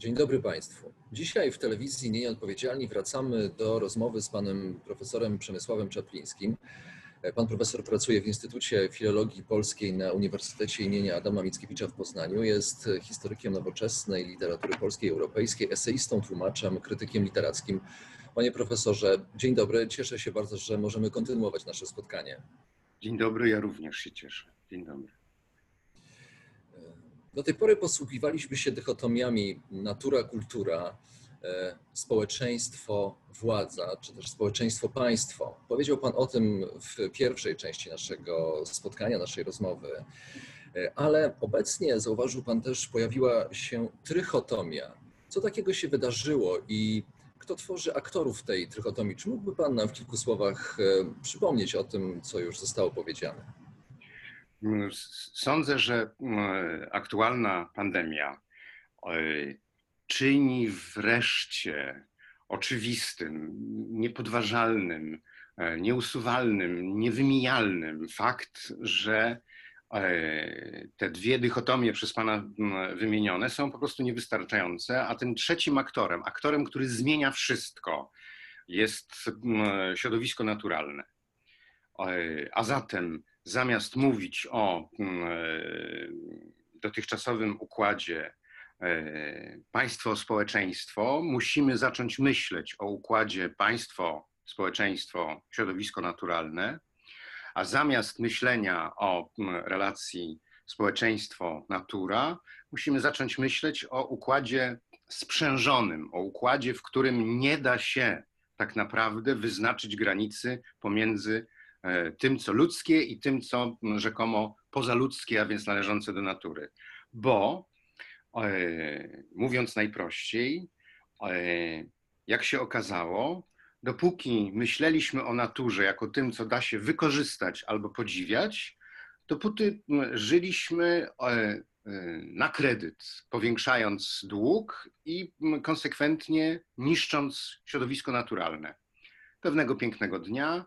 Dzień dobry Państwu. Dzisiaj w telewizji Nieodpowiedzialni wracamy do rozmowy z panem profesorem Przemysławem Czaplińskim. Pan profesor pracuje w Instytucie Filologii Polskiej na Uniwersytecie imienia Adama Mickiewicza w Poznaniu. Jest historykiem nowoczesnej literatury polskiej i europejskiej, eseistą, tłumaczem, krytykiem literackim. Panie profesorze, dzień dobry. Cieszę się bardzo, że możemy kontynuować nasze spotkanie. Dzień dobry, ja również się cieszę. Dzień dobry. Do tej pory posługiwaliśmy się dychotomiami natura, kultura, e, społeczeństwo, władza, czy też społeczeństwo, państwo. Powiedział Pan o tym w pierwszej części naszego spotkania, naszej rozmowy, e, ale obecnie, zauważył Pan też, pojawiła się trychotomia. Co takiego się wydarzyło i kto tworzy aktorów tej trychotomii? Czy mógłby Pan nam w kilku słowach e, przypomnieć o tym, co już zostało powiedziane? Sądzę, że aktualna pandemia czyni wreszcie oczywistym, niepodważalnym, e, nieusuwalnym, niewymijalnym fakt, że e, te dwie dychotomie przez Pana wymienione są po prostu niewystarczające, a tym trzecim aktorem, aktorem, który zmienia wszystko, jest środowisko naturalne. A zatem zamiast mówić o dotychczasowym układzie E, państwo-społeczeństwo, musimy zacząć myśleć o układzie państwo, społeczeństwo, środowisko naturalne, a zamiast myślenia o relacji społeczeństwo-natura, musimy zacząć myśleć o układzie sprzężonym, o układzie, w którym nie da się tak naprawdę wyznaczyć granicy pomiędzy e, tym, co ludzkie i tym, co rzekomo pozaludzkie, a więc należące do natury. Bo E, mówiąc najprościej, e, jak się okazało, dopóki myśleliśmy o naturze jako tym, co da się wykorzystać albo podziwiać, dopóty żyliśmy e, na kredyt, powiększając dług i konsekwentnie niszcząc środowisko naturalne. Pewnego pięknego dnia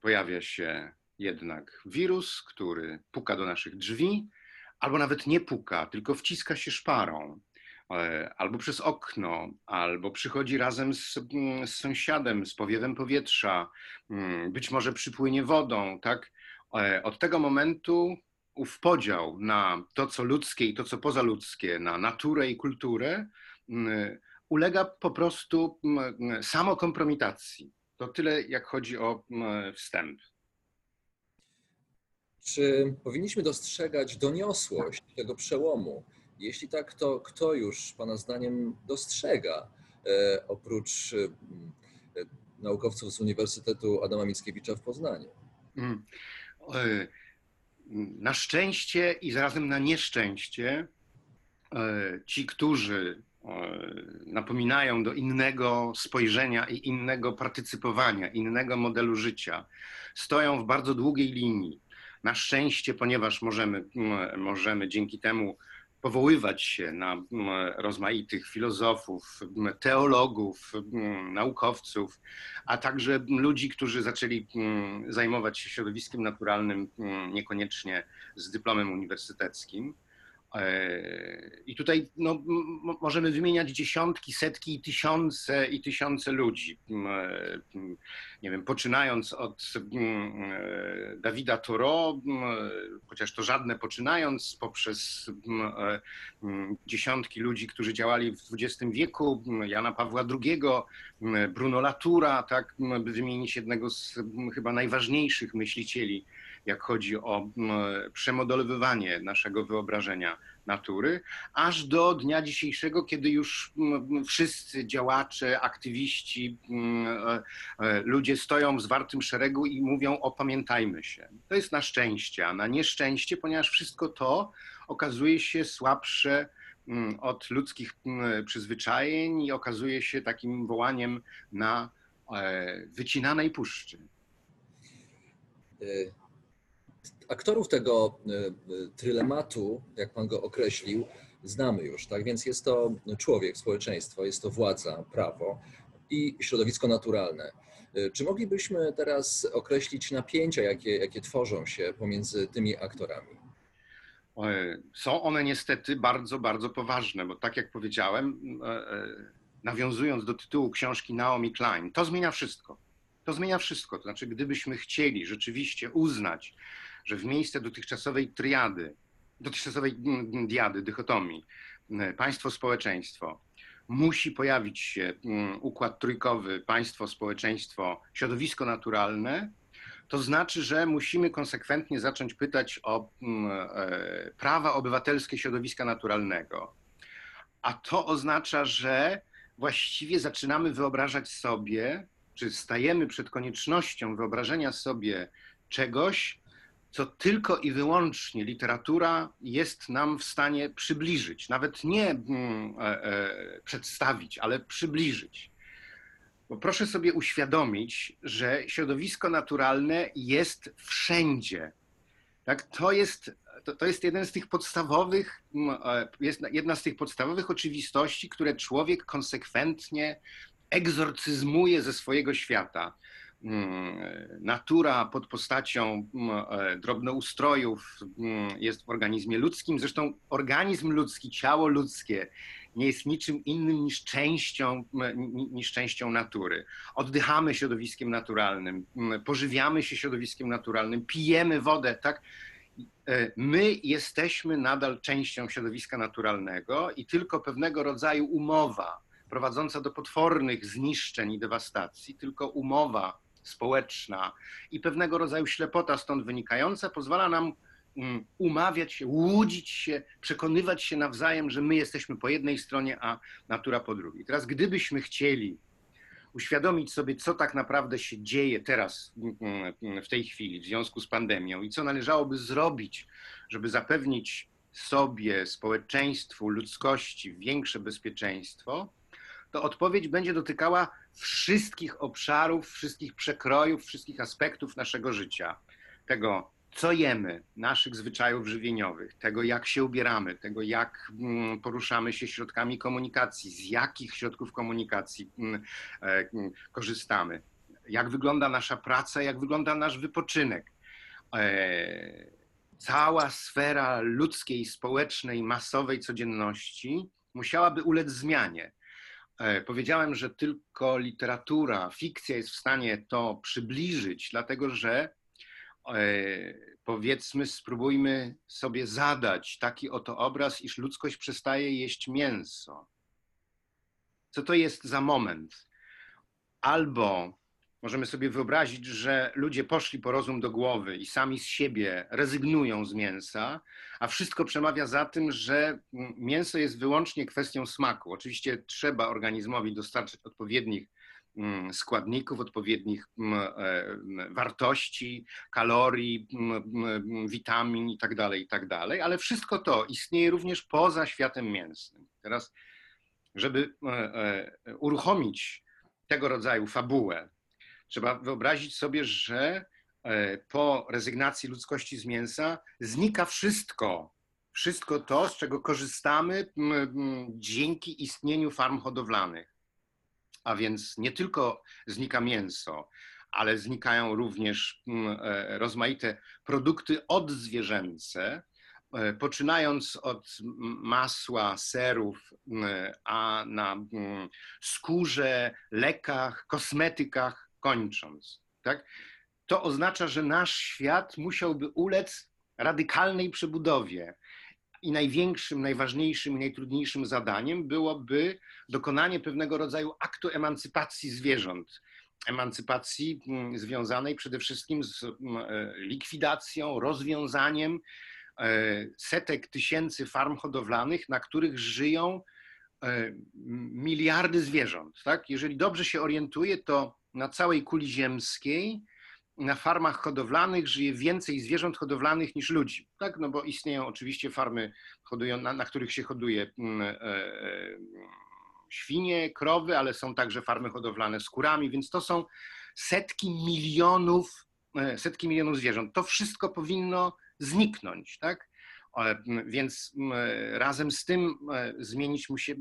pojawia się jednak wirus, który puka do naszych drzwi albo nawet nie puka, tylko wciska się szparą, e, albo przez okno, albo przychodzi razem z, mm, z sąsiadem, z powiewem powietrza, mm, być może przypłynie wodą, tak? E, od tego momentu ów podział na to, co ludzkie i to, co pozaludzkie, na naturę i kulturę, mm, ulega po prostu samokompromitacji. To tyle, jak chodzi o wstęp. Czy powinniśmy dostrzegać doniosłość tego przełomu? Jeśli tak, to kto już Pana zdaniem dostrzega e, oprócz e, naukowców z Uniwersytetu Adama Mickiewicza w Poznaniu? Mm. E, na szczęście i zarazem na nieszczęście ci, którzy napominają do innego spojrzenia i innego partycypowania, innego modelu życia, stoją w bardzo długiej linii na szczęście, ponieważ możemy, możemy dzięki temu powoływać się na rozmaitych filozofów, teologów, naukowców, a także ludzi, którzy zaczęli zajmować się środowiskiem naturalnym niekoniecznie z dyplomem uniwersyteckim. I tutaj no, możemy wymieniać dziesiątki, setki i tysiące i tysiące ludzi. Nie wiem, poczynając od Dawida Toro, chociaż to żadne poczynając, poprzez dziesiątki ludzi, którzy działali w XX wieku, Jana Pawła II, Bruno Latoura, tak, by wymienić jednego z chyba najważniejszych myślicieli jak chodzi o przemodelowywanie naszego wyobrażenia natury, aż do dnia dzisiejszego, kiedy już wszyscy działacze, aktywiści, e, e, ludzie stoją w zwartym szeregu i mówią: Opamiętajmy się. To jest na szczęście, a na nieszczęście, ponieważ wszystko to okazuje się słabsze od ludzkich przyzwyczajeń i okazuje się takim wołaniem na e, wycinanej puszczy. Aktorów tego trylematu, jak pan go określił, znamy już, tak? Więc jest to człowiek, społeczeństwo, jest to władza, prawo i środowisko naturalne. Czy moglibyśmy teraz określić napięcia, jakie, jakie tworzą się pomiędzy tymi aktorami? Są one niestety bardzo, bardzo poważne, bo tak jak powiedziałem, e, e, nawiązując do tytułu książki Naomi Klein, to zmienia wszystko. To zmienia wszystko. To znaczy, gdybyśmy chcieli rzeczywiście uznać, że w miejsce dotychczasowej triady, dotychczasowej diady, dychotomii, państwo, społeczeństwo, musi pojawić się układ trójkowy, państwo, społeczeństwo, środowisko naturalne, to znaczy, że musimy konsekwentnie zacząć pytać o mm, e, prawa obywatelskie środowiska naturalnego. A to oznacza, że właściwie zaczynamy wyobrażać sobie, czy stajemy przed koniecznością wyobrażenia sobie czegoś, co tylko i wyłącznie literatura jest nam w stanie przybliżyć, nawet nie mm, e, e, przedstawić, ale przybliżyć. Bo proszę sobie uświadomić, że środowisko naturalne jest wszędzie. Tak? To, jest, to, to jest jeden z tych podstawowych, e, jest jedna z tych podstawowych oczywistości, które człowiek konsekwentnie egzorcyzmuje ze swojego świata. Mm, natura pod postacią e, drobnoustrojów mm, jest w organizmie ludzkim. Zresztą organizm ludzki, ciało ludzkie nie jest niczym innym niż częścią, niż częścią natury. Oddychamy środowiskiem naturalnym, pożywiamy się środowiskiem naturalnym, pijemy wodę, tak? E, my jesteśmy nadal częścią środowiska naturalnego i tylko pewnego rodzaju umowa prowadząca do potwornych zniszczeń i dewastacji, tylko umowa społeczna i pewnego rodzaju ślepota stąd wynikająca pozwala nam Mm, umawiać się, łudzić się, przekonywać się nawzajem, że my jesteśmy po jednej stronie, a natura po drugiej. Teraz, gdybyśmy chcieli uświadomić sobie, co tak naprawdę się dzieje teraz, mm, w tej chwili, w związku z pandemią i co należałoby zrobić, żeby zapewnić sobie, społeczeństwu, ludzkości większe bezpieczeństwo, to odpowiedź będzie dotykała wszystkich obszarów, wszystkich przekrojów, wszystkich aspektów naszego życia. Tego, co jemy, naszych zwyczajów żywieniowych, tego jak się ubieramy, tego jak mm, poruszamy się środkami komunikacji, z jakich środków komunikacji mm, e, mm, korzystamy, jak wygląda nasza praca, jak wygląda nasz wypoczynek. E, cała sfera ludzkiej, społecznej, masowej codzienności musiałaby ulec zmianie. E, powiedziałem, że tylko literatura, fikcja jest w stanie to przybliżyć, dlatego że E, powiedzmy, spróbujmy sobie zadać taki oto obraz, iż ludzkość przestaje jeść mięso. Co to jest za moment? Albo możemy sobie wyobrazić, że ludzie poszli po rozum do głowy i sami z siebie rezygnują z mięsa, a wszystko przemawia za tym, że mięso jest wyłącznie kwestią smaku. Oczywiście trzeba organizmowi dostarczyć odpowiednich Mm, składników, odpowiednich mm, e, wartości, kalorii, mm, witamin i tak dalej, i tak ale wszystko to istnieje również poza światem mięsnym. Teraz, żeby e, e, uruchomić tego rodzaju fabułę, trzeba wyobrazić sobie, że po rezygnacji ludzkości z mięsa znika wszystko, wszystko to, z czego korzystamy dzięki istnieniu farm hodowlanych. A więc nie tylko znika mięso, ale znikają również e, rozmaite produkty odzwierzęce, e, poczynając od masła, serów, a na skórze, lekach, kosmetykach kończąc. Tak? To oznacza, że nasz świat musiałby ulec radykalnej przebudowie i największym, najważniejszym i najtrudniejszym zadaniem byłoby dokonanie pewnego rodzaju aktu emancypacji zwierząt. emancypacji związanej przede wszystkim z likwidacją, rozwiązaniem setek tysięcy farm hodowlanych, na których żyją miliardy zwierząt. Tak? Jeżeli dobrze się orientuję, to na całej kuli ziemskiej na farmach hodowlanych żyje więcej zwierząt hodowlanych niż ludzi. Tak? No bo istnieją oczywiście farmy, hodują, na, na których się hoduje mm, e, e, świnie, krowy, ale są także farmy hodowlane z kurami, więc to są setki milionów, e, setki milionów zwierząt. To wszystko powinno zniknąć. Tak? Więc razem z tym zmienić musie,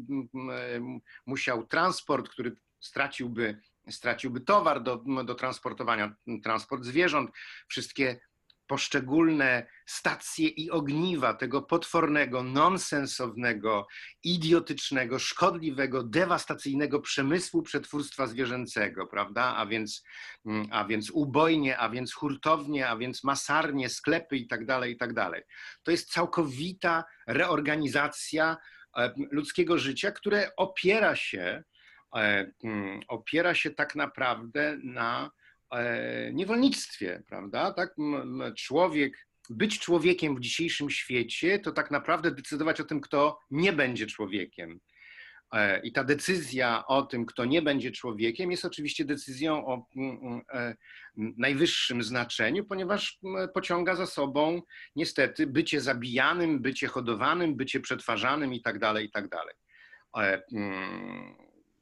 musiał transport, który straciłby straciłby towar do, do transportowania, transport zwierząt, wszystkie poszczególne stacje i ogniwa tego potwornego, nonsensownego, idiotycznego, szkodliwego, dewastacyjnego przemysłu przetwórstwa zwierzęcego, prawda? A więc, a więc ubojnie, a więc hurtownie, a więc masarnie, sklepy i tak dalej, i tak dalej. To jest całkowita reorganizacja e, ludzkiego życia, które opiera się E, mm, opiera się tak naprawdę na niewolnictwie, prawda? Tak, człowiek, być człowiekiem w dzisiejszym świecie, to tak naprawdę decydować o tym, kto nie będzie człowiekiem. E, I ta decyzja o tym, kto nie będzie człowiekiem, jest oczywiście decyzją o najwyższym znaczeniu, ponieważ pociąga za sobą niestety bycie zabijanym, bycie hodowanym, bycie przetwarzanym i tak dalej, i tak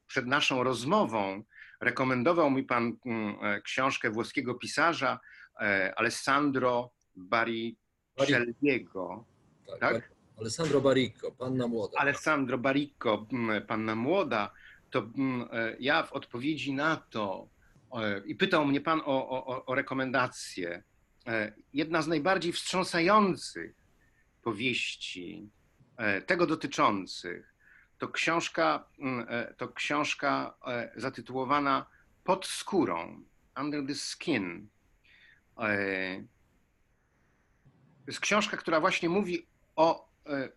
przed naszą rozmową rekomendował mi pan mm, e, książkę włoskiego pisarza e, Alessandro Baricelliego. Tak, tak? Alessandro Baricco, Panna Młoda. Alessandro Baricco, mm, Panna Młoda. To mm, e, ja w odpowiedzi na to i pytał mnie pan o, o, o rekomendację. Jedna z najbardziej wstrząsających powieści tego dotyczących to książka, mm, e, to książka e, zatytułowana Pod skórą, Under the Skin. E, to jest książka, która właśnie mówi o,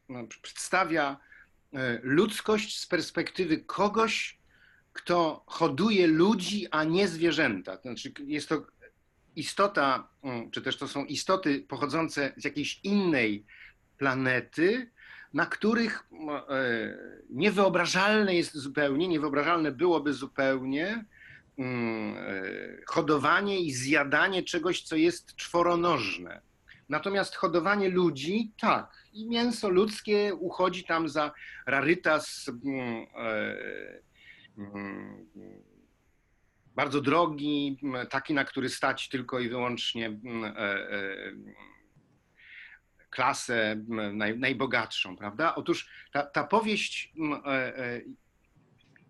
no, przedstawia ludzkość z perspektywy kogoś, kto hoduje ludzi, a nie zwierzęta. To znaczy jest to istota, mm, czy też to są istoty pochodzące z jakiejś innej planety, na których e, niewyobrażalne jest zupełnie, niewyobrażalne byłoby zupełnie mm, e, hodowanie i zjadanie czegoś, co jest czworonożne. Natomiast hodowanie ludzi, tak, i mięso ludzkie uchodzi tam za rarytas mm, e, mm, bardzo drogi, taki, na który stać tylko i wyłącznie klasę naj, najbogatszą, prawda? Otóż ta, ta powieść e, e,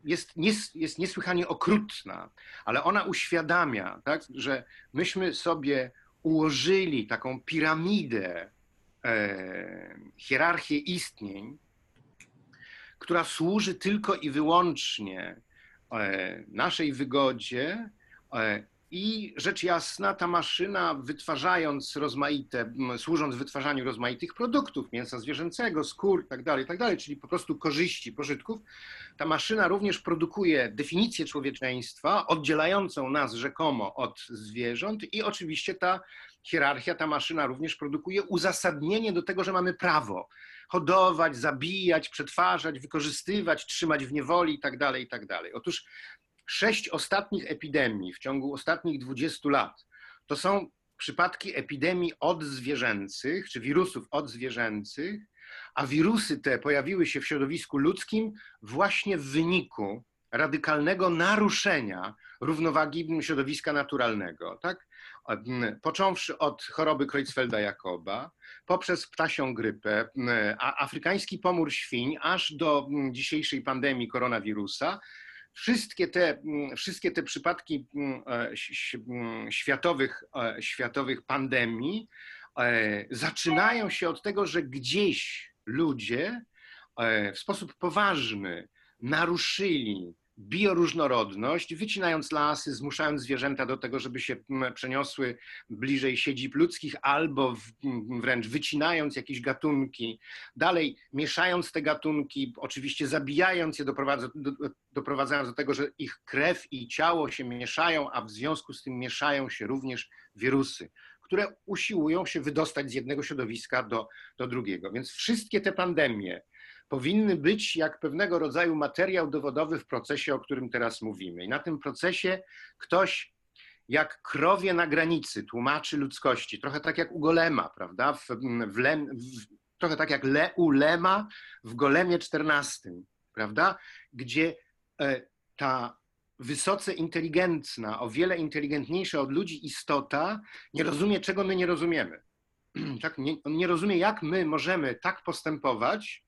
jest, nies, jest niesłychanie okrutna, ale ona uświadamia, tak, że myśmy sobie ułożyli taką piramidę, e, hierarchię istnień, która służy tylko i wyłącznie naszej wygodzie i rzecz jasna, ta maszyna wytwarzając rozmaite, służąc wytwarzaniu rozmaitych produktów, mięsa zwierzęcego, skór itd., tak itd., tak czyli po prostu korzyści, pożytków, ta maszyna również produkuje definicję człowieczeństwa, oddzielającą nas rzekomo od zwierząt i oczywiście ta hierarchia, ta maszyna również produkuje uzasadnienie do tego, że mamy prawo hodować, zabijać, przetwarzać, wykorzystywać, trzymać w niewoli itd., tak itd. Otóż sześć ostatnich epidemii w ciągu ostatnich 20 lat to są przypadki epidemii odzwierzęcych, czy wirusów odzwierzęcych, a wirusy te pojawiły się w środowisku ludzkim właśnie w wyniku radykalnego naruszenia równowagi środowiska naturalnego. Tak? Począwszy od choroby Creutzfelda-Jakoba, poprzez ptasią grypę, afrykański pomór świń, aż do dzisiejszej pandemii koronawirusa, wszystkie te, mm, wszystkie te przypadki mm, e, mm, światowych, e, światowych pandemii e, zaczynają się od tego, że gdzieś ludzie w sposób poważny naruszyli bioróżnorodność, wycinając lasy, zmuszając zwierzęta do tego, żeby się przeniosły bliżej siedzib ludzkich, albo wręcz wycinając jakieś gatunki, dalej mieszając te gatunki, oczywiście zabijając je, doprowadzając do tego, że ich krew i ciało się mieszają, a w związku z tym mieszają się również wirusy które usiłują się wydostać z jednego środowiska do, do drugiego. Więc wszystkie te pandemie, powinny być jak pewnego rodzaju materiał dowodowy w procesie, o którym teraz mówimy. I na tym procesie ktoś jak krowie na granicy tłumaczy ludzkości, trochę tak jak u Golema, prawda? W, w Lem, w, trochę tak jak Le, u Lema w Golemie XIV, prawda? Gdzie e, ta wysoce inteligentna, o wiele inteligentniejsza od ludzi istota nie rozumie, czego my nie rozumiemy. Tak? Nie, nie rozumie, jak my możemy tak postępować,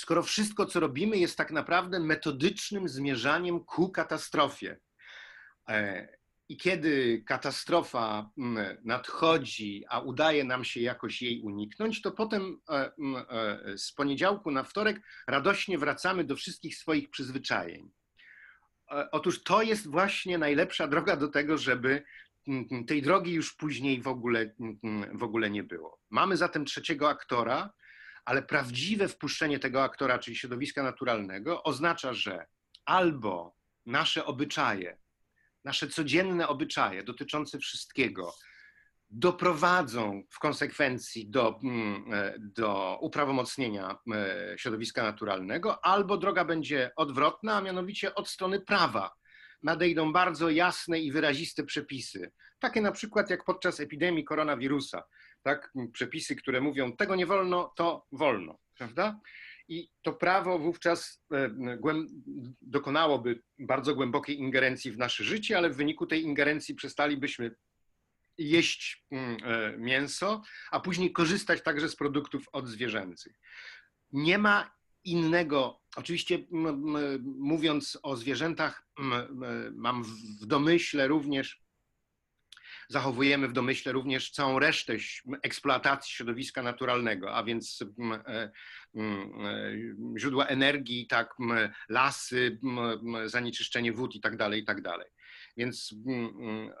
skoro wszystko, co robimy, jest tak naprawdę metodycznym zmierzaniem ku katastrofie. E, I kiedy katastrofa nadchodzi, a udaje nam się jakoś jej uniknąć, to potem e, e, z poniedziałku na wtorek radośnie wracamy do wszystkich swoich przyzwyczajeń. Otóż to jest właśnie najlepsza droga do tego, żeby tej drogi już później w ogóle, w ogóle nie było. Mamy zatem trzeciego aktora, ale prawdziwe wpuszczenie tego aktora, czyli środowiska naturalnego, oznacza, że albo nasze obyczaje, nasze codzienne obyczaje dotyczące wszystkiego doprowadzą w konsekwencji do, mm, e, do uprawomocnienia e, środowiska naturalnego, albo droga będzie odwrotna, a mianowicie od strony prawa. Nadejdą bardzo jasne i wyraziste przepisy. Takie na przykład jak podczas epidemii koronawirusa tak? przepisy, które mówią tego nie wolno, to wolno, prawda? I to prawo wówczas e, dokonałoby bardzo głębokiej ingerencji w nasze życie, ale w wyniku tej ingerencji przestalibyśmy jeść mm, e, mięso, a później korzystać także z produktów odzwierzęcych. Nie ma innego, oczywiście mówiąc o zwierzętach, mam w domyśle również zachowujemy w domyśle również całą resztę eksploatacji środowiska naturalnego, a więc e, źródła energii, tak, lasy, zanieczyszczenie wód i tak dalej, i tak dalej. Więc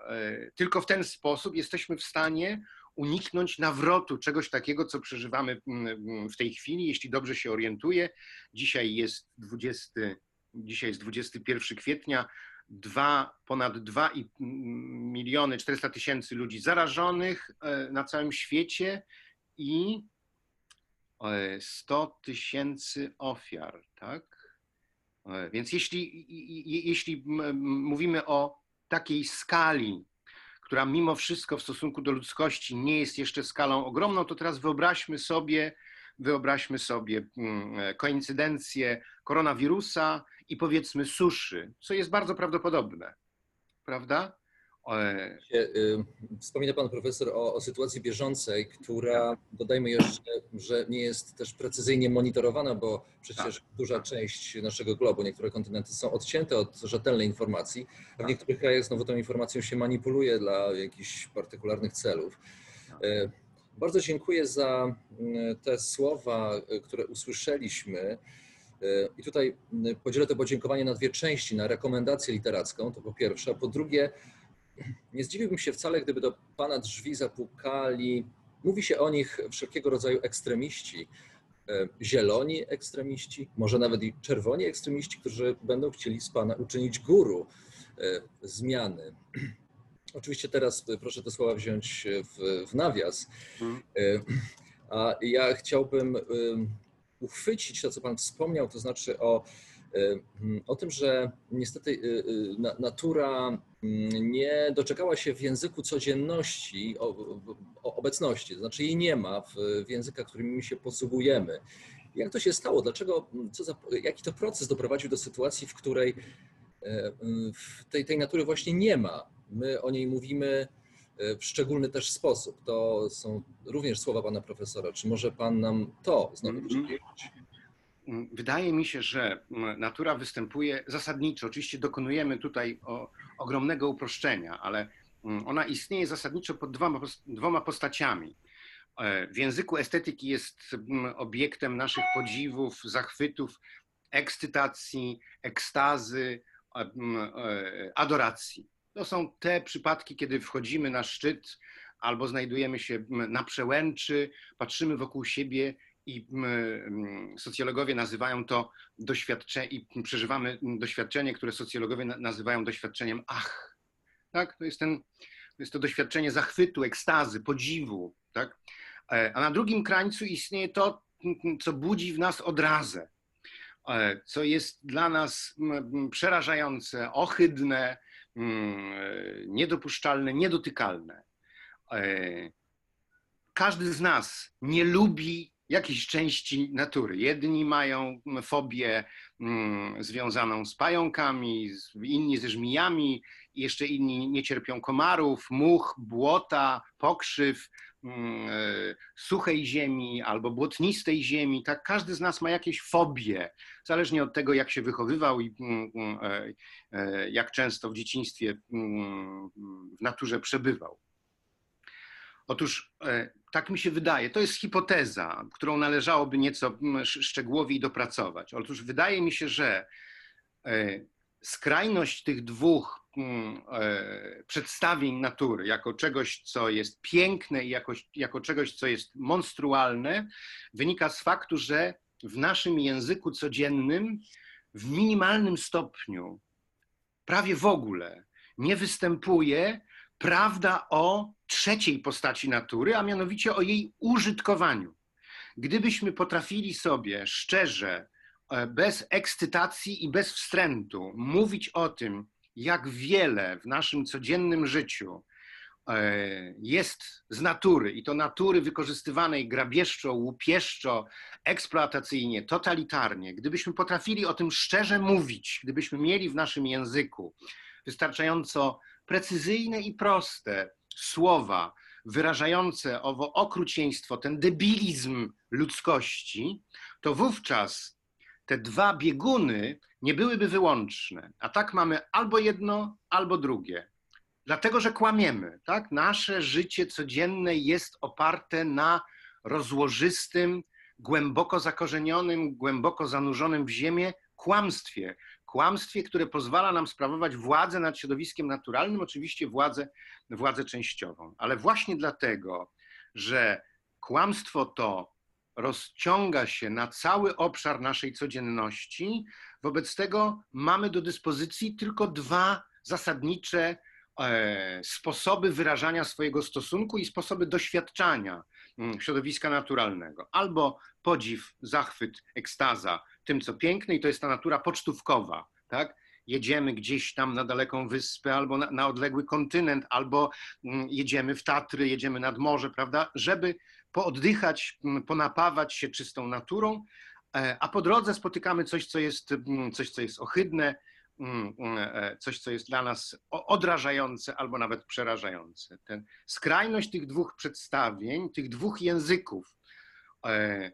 e, tylko w ten sposób jesteśmy w stanie uniknąć nawrotu czegoś takiego, co przeżywamy w tej chwili, jeśli dobrze się orientuję. Dzisiaj jest 20, dzisiaj jest 21 kwietnia, dwa, ponad 2 miliony 400 tysięcy ludzi zarażonych e, na całym świecie i 100 e, tysięcy ofiar, tak? E, więc jeśli, jeśli mówimy o takiej skali, która mimo wszystko w stosunku do ludzkości nie jest jeszcze skalą ogromną, to teraz wyobraźmy sobie, wyobraźmy sobie koincydencję koronawirusa i powiedzmy suszy, co jest bardzo prawdopodobne, prawda? Y, wspomina Pan profesor o, o, sytuacji bieżącej, która dodajmy jeszcze, że nie jest też precyzyjnie monitorowana, bo przecież tak. duża część naszego globu, niektóre kontynenty są odcięte od rzetelnej informacji, a w tak. niektórych krajach znowu tą informacją się manipuluje dla jakichś partykularnych celów. Bardzo dziękuję za y, te słowa, które usłyszeliśmy. E, I tutaj podzielę to podziękowanie na dwie części, na rekomendację literacką, to po pierwsze, a po drugie, nie zdziwiłbym się wcale, gdyby do Pana drzwi zapukali, mówi się o nich wszelkiego rodzaju ekstremiści, e, zieloni ekstremiści, może nawet i czerwoni ekstremiści, którzy będą chcieli z Pana uczynić guru e, zmiany. Oczywiście teraz proszę te słowa wziąć w, w nawias. Mhm. A ja chciałbym uchwycić to, co Pan wspomniał, to znaczy o, y, o tym, że niestety y, y, natura mm, nie doczekała się w języku codzienności, o, o obecności, to znaczy jej nie ma w, w językach, którymi się posługujemy. Jak to się stało? Dlaczego, co za, jaki to proces doprowadził do sytuacji, w której w tej, tej natury właśnie nie ma? My o niej mówimy w szczególny też sposób. To są również słowa pana profesora. Czy może pan nam to znowu mhm. przybliżyć? Wydaje mi się, że natura występuje zasadniczo. Oczywiście dokonujemy tutaj ogromnego uproszczenia, ale ona istnieje zasadniczo pod dwoma, dwoma postaciami. E, w języku estetyki jest obiektem naszych podziwów, zachwytów ekscytacji, ekstazy, adoracji. To są te przypadki, kiedy wchodzimy na szczyt albo znajdujemy się na przełęczy, patrzymy wokół siebie i socjologowie nazywają to doświadczenie, i przeżywamy doświadczenie, które socjologowie nazywają doświadczeniem ach. Tak? To, jest ten, to jest to doświadczenie zachwytu, ekstazy, podziwu. Tak? E, a na drugim krańcu istnieje to, co budzi w nas odrazę, e, co jest dla nas przerażające, ohydne, niedopuszczalne, niedotykalne. E, każdy z nas nie lubi jakiejś części natury. Jedni mają fobię mm, związaną z pająkami, inni ze żmijami, jeszcze inni nie cierpią komarów, much, błota, pokrzyw, mm, e, suchej ziemi albo błotnistej ziemi. Tak, każdy z nas ma jakieś fobie, zależnie od tego, jak się wychowywał i mm, e, jak często w dzieciństwie w naturze przebywał. Otóż e, tak mi się wydaje, to jest hipoteza, którą należałoby nieco szczegółowiej dopracować. Otóż wydaje mi się, że e, skrajność tych dwóch e, przedstawień natury jako czegoś, co jest piękne i jako, jako czegoś, co jest monstrualne, wynika z faktu, że w naszym języku codziennym w minimalnym stopniu, prawie w ogóle, nie występuje prawda o trzeciej postaci natury, a mianowicie o jej użytkowaniu. Gdybyśmy potrafili sobie szczerze, bez ekscytacji i bez wstrętu mówić o tym, jak wiele w naszym codziennym życiu e, jest z natury i to natury wykorzystywanej grabieżczo, łupieszczo, eksploatacyjnie, totalitarnie, gdybyśmy potrafili o tym szczerze mówić, gdybyśmy mieli w naszym języku wystarczająco precyzyjne i proste słowa wyrażające owo okrucieństwo, ten debilizm ludzkości, to wówczas te dwa bieguny nie byłyby wyłączne. A tak mamy albo jedno, albo drugie. Dlatego, że kłamiemy. Tak? Nasze życie codzienne jest oparte na rozłożystym, głęboko zakorzenionym, głęboko zanurzonym w ziemię kłamstwie, kłamstwie, które pozwala nam sprawować władzę nad środowiskiem naturalnym, oczywiście władzę, władzę częściową. Ale właśnie dlatego, że kłamstwo to rozciąga się na cały obszar naszej codzienności, wobec tego mamy do dyspozycji tylko dwa zasadnicze e, sposoby wyrażania swojego stosunku i sposoby doświadczania mm, środowiska naturalnego. Albo podziw, zachwyt, ekstaza tym, co piękne, i to jest ta natura pocztówkowa. Tak? Jedziemy gdzieś tam na daleką wyspę albo na, na odległy kontynent, albo mm, jedziemy w Tatry, jedziemy nad morze, prawda, żeby pooddychać, ponapawać się czystą naturą, e, a po drodze spotykamy coś, co jest, coś, co jest ohydne, e, coś, co jest dla nas odrażające albo nawet przerażające. Ten, skrajność tych dwóch przedstawień, tych dwóch języków e,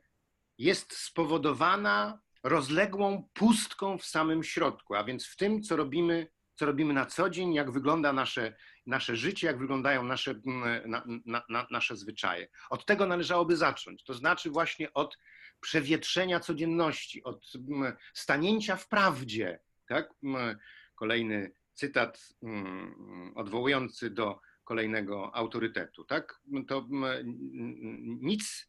jest spowodowana rozległą pustką w samym środku, a więc w tym, co robimy, co robimy na co dzień, jak wygląda nasze, nasze życie, jak wyglądają nasze, mm, na, na, na, nasze zwyczaje. Od tego należałoby zacząć, to znaczy właśnie od przewietrzenia codzienności, od mm, stanięcia w prawdzie. Tak? Mm, kolejny cytat odwołujący do kolejnego autorytetu. Tak? To nic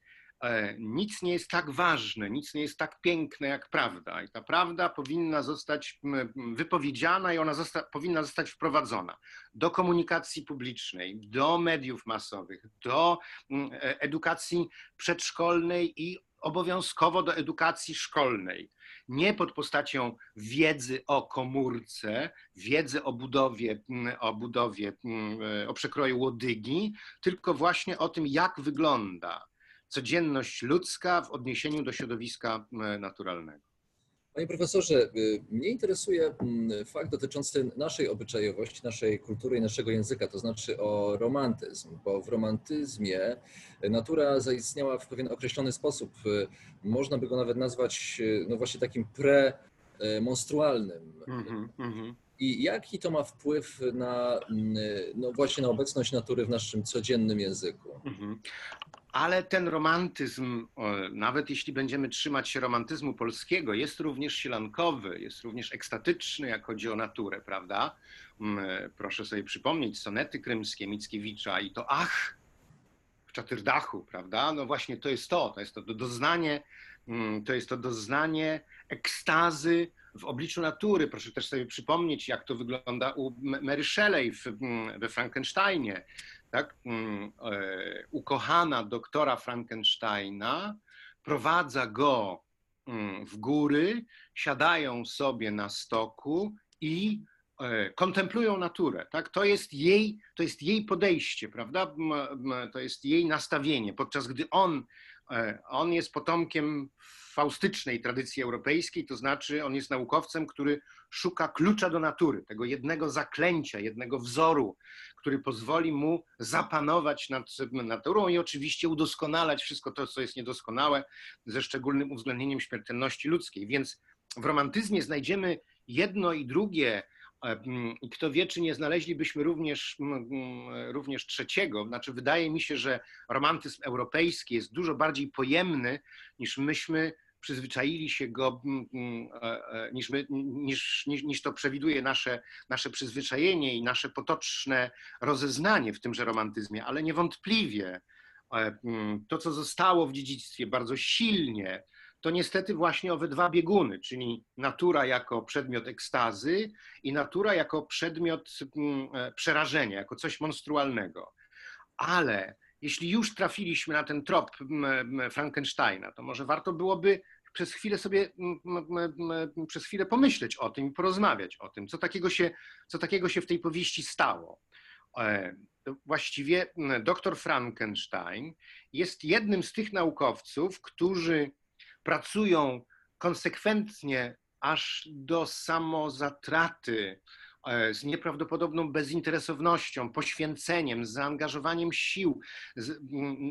nic nie jest tak ważne, nic nie jest tak piękne jak prawda. I ta prawda powinna zostać wypowiedziana i ona zosta powinna zostać wprowadzona do komunikacji publicznej, do mediów masowych, do e, edukacji przedszkolnej i obowiązkowo do edukacji szkolnej. Nie pod postacią wiedzy o komórce, wiedzy o budowie, o budowie, e, o przekroju łodygi, tylko właśnie o tym, jak wygląda codzienność ludzka w odniesieniu do środowiska naturalnego. Panie profesorze, y, mnie interesuje mm, fakt dotyczący naszej obyczajowości, naszej kultury i naszego języka, to znaczy o romantyzm, bo w romantyzmie natura zaistniała w pewien określony sposób. Y, można by go nawet nazwać y, no właśnie takim premonstrualnym. Mm -hmm, I jaki to ma wpływ na, mm, no właśnie na obecność natury w naszym codziennym języku? Mm -hmm. Ale ten romantyzm, nawet jeśli będziemy trzymać się romantyzmu polskiego, jest również sielankowy, jest również ekstatyczny, jak chodzi o naturę, prawda? Mm, proszę sobie przypomnieć sonety krymskie Mickiewicza i to ach, w Czatyrdachu, prawda? No właśnie to jest to, to jest to doznanie, mm, to jest to doznanie ekstazy w obliczu natury. Proszę też sobie przypomnieć, jak to wygląda u Mary Shelley mm, we Frankensteinie tak, mm, e, ukochana doktora Frankensteina prowadza go mm, w góry, siadają sobie na stoku i e, kontemplują naturę. Tak? To, jest jej, to jest jej podejście, prawda? To jest jej nastawienie, podczas gdy on, on jest potomkiem faustycznej tradycji europejskiej, to znaczy on jest naukowcem, który szuka klucza do natury, tego jednego zaklęcia, jednego wzoru, który pozwoli mu zapanować nad naturą i oczywiście udoskonalać wszystko to, co jest niedoskonałe, ze szczególnym uwzględnieniem śmiertelności ludzkiej. Więc w romantyzmie znajdziemy jedno i drugie, e, i kto wie, czy nie znaleźlibyśmy również, również trzeciego. Znaczy, wydaje mi się, że romantyzm europejski jest dużo bardziej pojemny niż myśmy przyzwyczaili się go, e, e, niż, my, niż, niż, niż to przewiduje nasze, nasze przyzwyczajenie i nasze potoczne rozeznanie w tymże romantyzmie, ale niewątpliwie e, to, co zostało w dziedzictwie bardzo silnie, to niestety właśnie owe dwa bieguny, czyli natura jako przedmiot ekstazy i natura jako przedmiot przerażenia, jako coś monstrualnego. Ale jeśli już trafiliśmy na ten trop Frankensteina, to może warto byłoby przez chwilę sobie, przez chwilę pomyśleć o tym i porozmawiać o tym, co takiego się, co takiego się w tej powieści stało. E, właściwie dr Frankenstein jest jednym z tych naukowców, którzy pracują konsekwentnie aż do samozatraty E, z nieprawdopodobną bezinteresownością, poświęceniem, zaangażowaniem sił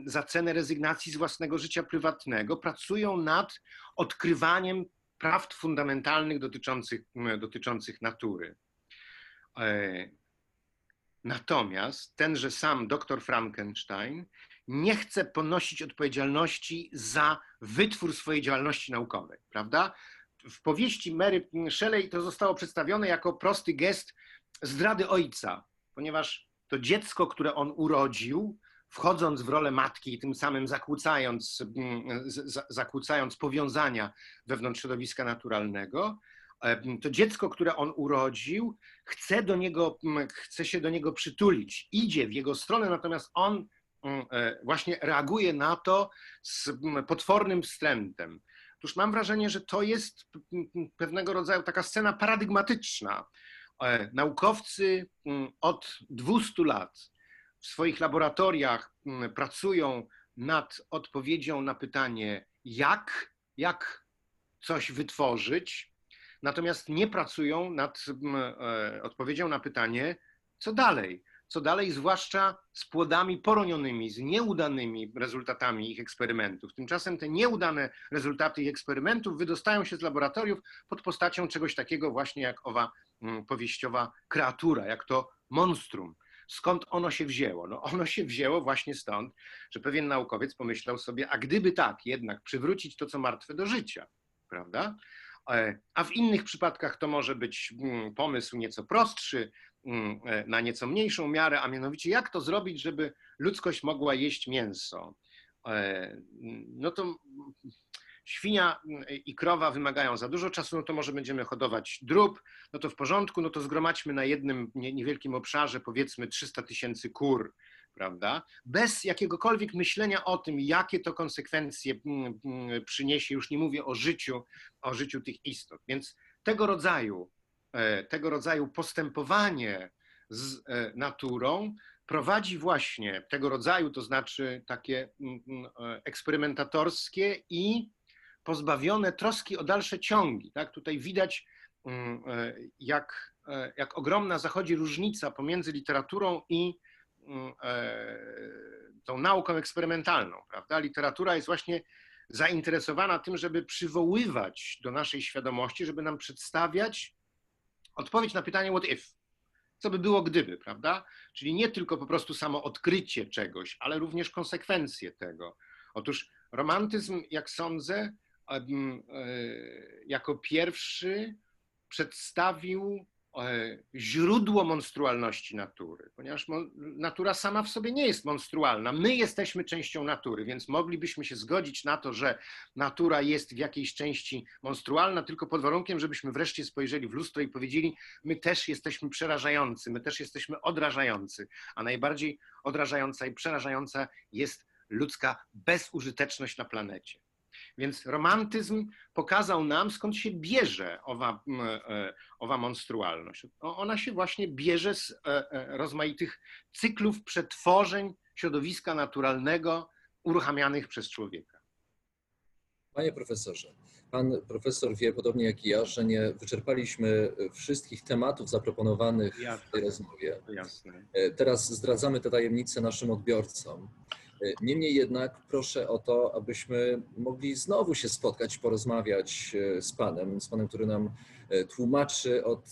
za cenę rezygnacji z własnego życia prywatnego, pracują nad odkrywaniem praw fundamentalnych dotyczących, dotyczących natury. E, natomiast tenże sam dr Frankenstein nie chce ponosić odpowiedzialności za wytwór swojej działalności naukowej, prawda? w powieści Mary Shelley to zostało przedstawione jako prosty gest zdrady ojca, ponieważ to dziecko, które on urodził, wchodząc w rolę matki i tym samym zakłócając, mm, zakłócając powiązania wewnątrz środowiska naturalnego, to dziecko, które on urodził, chce, do niego, mm, chce się do niego przytulić, idzie w jego stronę, natomiast on właśnie reaguje na to z potwornym wstrętem. Otóż mam wrażenie, że to jest pewnego rodzaju taka scena paradygmatyczna. E, naukowcy od 200 lat w swoich laboratoriach pracują nad odpowiedzią na pytanie, jak, jak coś wytworzyć, natomiast nie pracują nad e, odpowiedzią na pytanie, co dalej co dalej, zwłaszcza z płodami poronionymi, z nieudanymi rezultatami ich eksperymentów. Tymczasem te nieudane rezultaty ich eksperymentów wydostają się z laboratoriów pod postacią czegoś takiego właśnie jak owa mm, powieściowa kreatura, jak to monstrum. Skąd ono się wzięło? No ono się wzięło właśnie stąd, że pewien naukowiec pomyślał sobie, a gdyby tak jednak przywrócić to, co martwe do życia, prawda? E, a w innych przypadkach to może być mm, pomysł nieco prostszy, Mm, e, na nieco mniejszą miarę, a mianowicie jak to zrobić, żeby ludzkość mogła jeść mięso. E, no to świnia i krowa wymagają za dużo czasu, no to może będziemy hodować drób, no to w porządku, no to zgromadźmy na jednym niewielkim obszarze powiedzmy 300 tysięcy kur, prawda? Bez jakiegokolwiek myślenia o tym, jakie to konsekwencje mm, mm, przyniesie, już nie mówię o życiu, o życiu tych istot. Więc tego rodzaju E, tego rodzaju postępowanie z e, naturą prowadzi właśnie tego rodzaju, to znaczy takie mm, e, eksperymentatorskie i pozbawione troski o dalsze ciągi. Tak? Tutaj widać, jak, jak ogromna zachodzi różnica pomiędzy literaturą i tą nauką eksperymentalną. Prawda? Literatura jest właśnie zainteresowana tym, żeby przywoływać do naszej świadomości, żeby nam przedstawiać odpowiedź na pytanie what if. co by było gdyby, prawda? Czyli nie tylko po prostu samo odkrycie czegoś, ale również konsekwencje tego. Otóż romantyzm, jak sądzę, e, jako pierwszy przedstawił e, źródło monstrualności natury, ponieważ natura sama w sobie nie jest monstrualna. My jesteśmy częścią natury, więc moglibyśmy się zgodzić na to, że natura jest w jakiejś części monstrualna, tylko pod warunkiem, żebyśmy wreszcie spojrzeli w lustro i powiedzieli, my też jesteśmy przerażający, my też jesteśmy odrażający, a najbardziej odrażająca i przerażająca jest ludzka bezużyteczność na planecie. Więc romantyzm pokazał nam, skąd się bierze owa, e, owa monstrualność. Ona się właśnie bierze z e, e, rozmaitych cyklów przetworzeń środowiska naturalnego uruchamianych przez człowieka. Panie profesorze, pan profesor wie podobnie jak i ja, że nie wyczerpaliśmy wszystkich tematów zaproponowanych w tej rozmowie. Jasne. Teraz zdradzamy te tajemnice naszym odbiorcom. Niemniej jednak proszę o to, abyśmy mogli znowu się spotkać, porozmawiać e, z Panem, z Panem, który nam e, tłumaczy od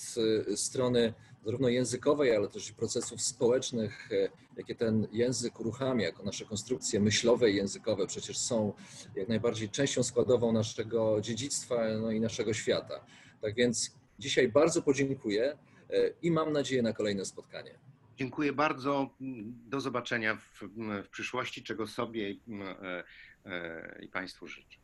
e, strony zarówno językowej, ale też procesów społecznych, jakie ten język uruchamia, jako nasze konstrukcje myślowe i językowe przecież są jak najbardziej częścią składową naszego dziedzictwa no i naszego świata. Tak więc dzisiaj bardzo podziękuję i mam nadzieję na kolejne spotkanie. Dziękuję bardzo. Do zobaczenia w, w przyszłości, czego sobie i, e, e, i Państwu życzę.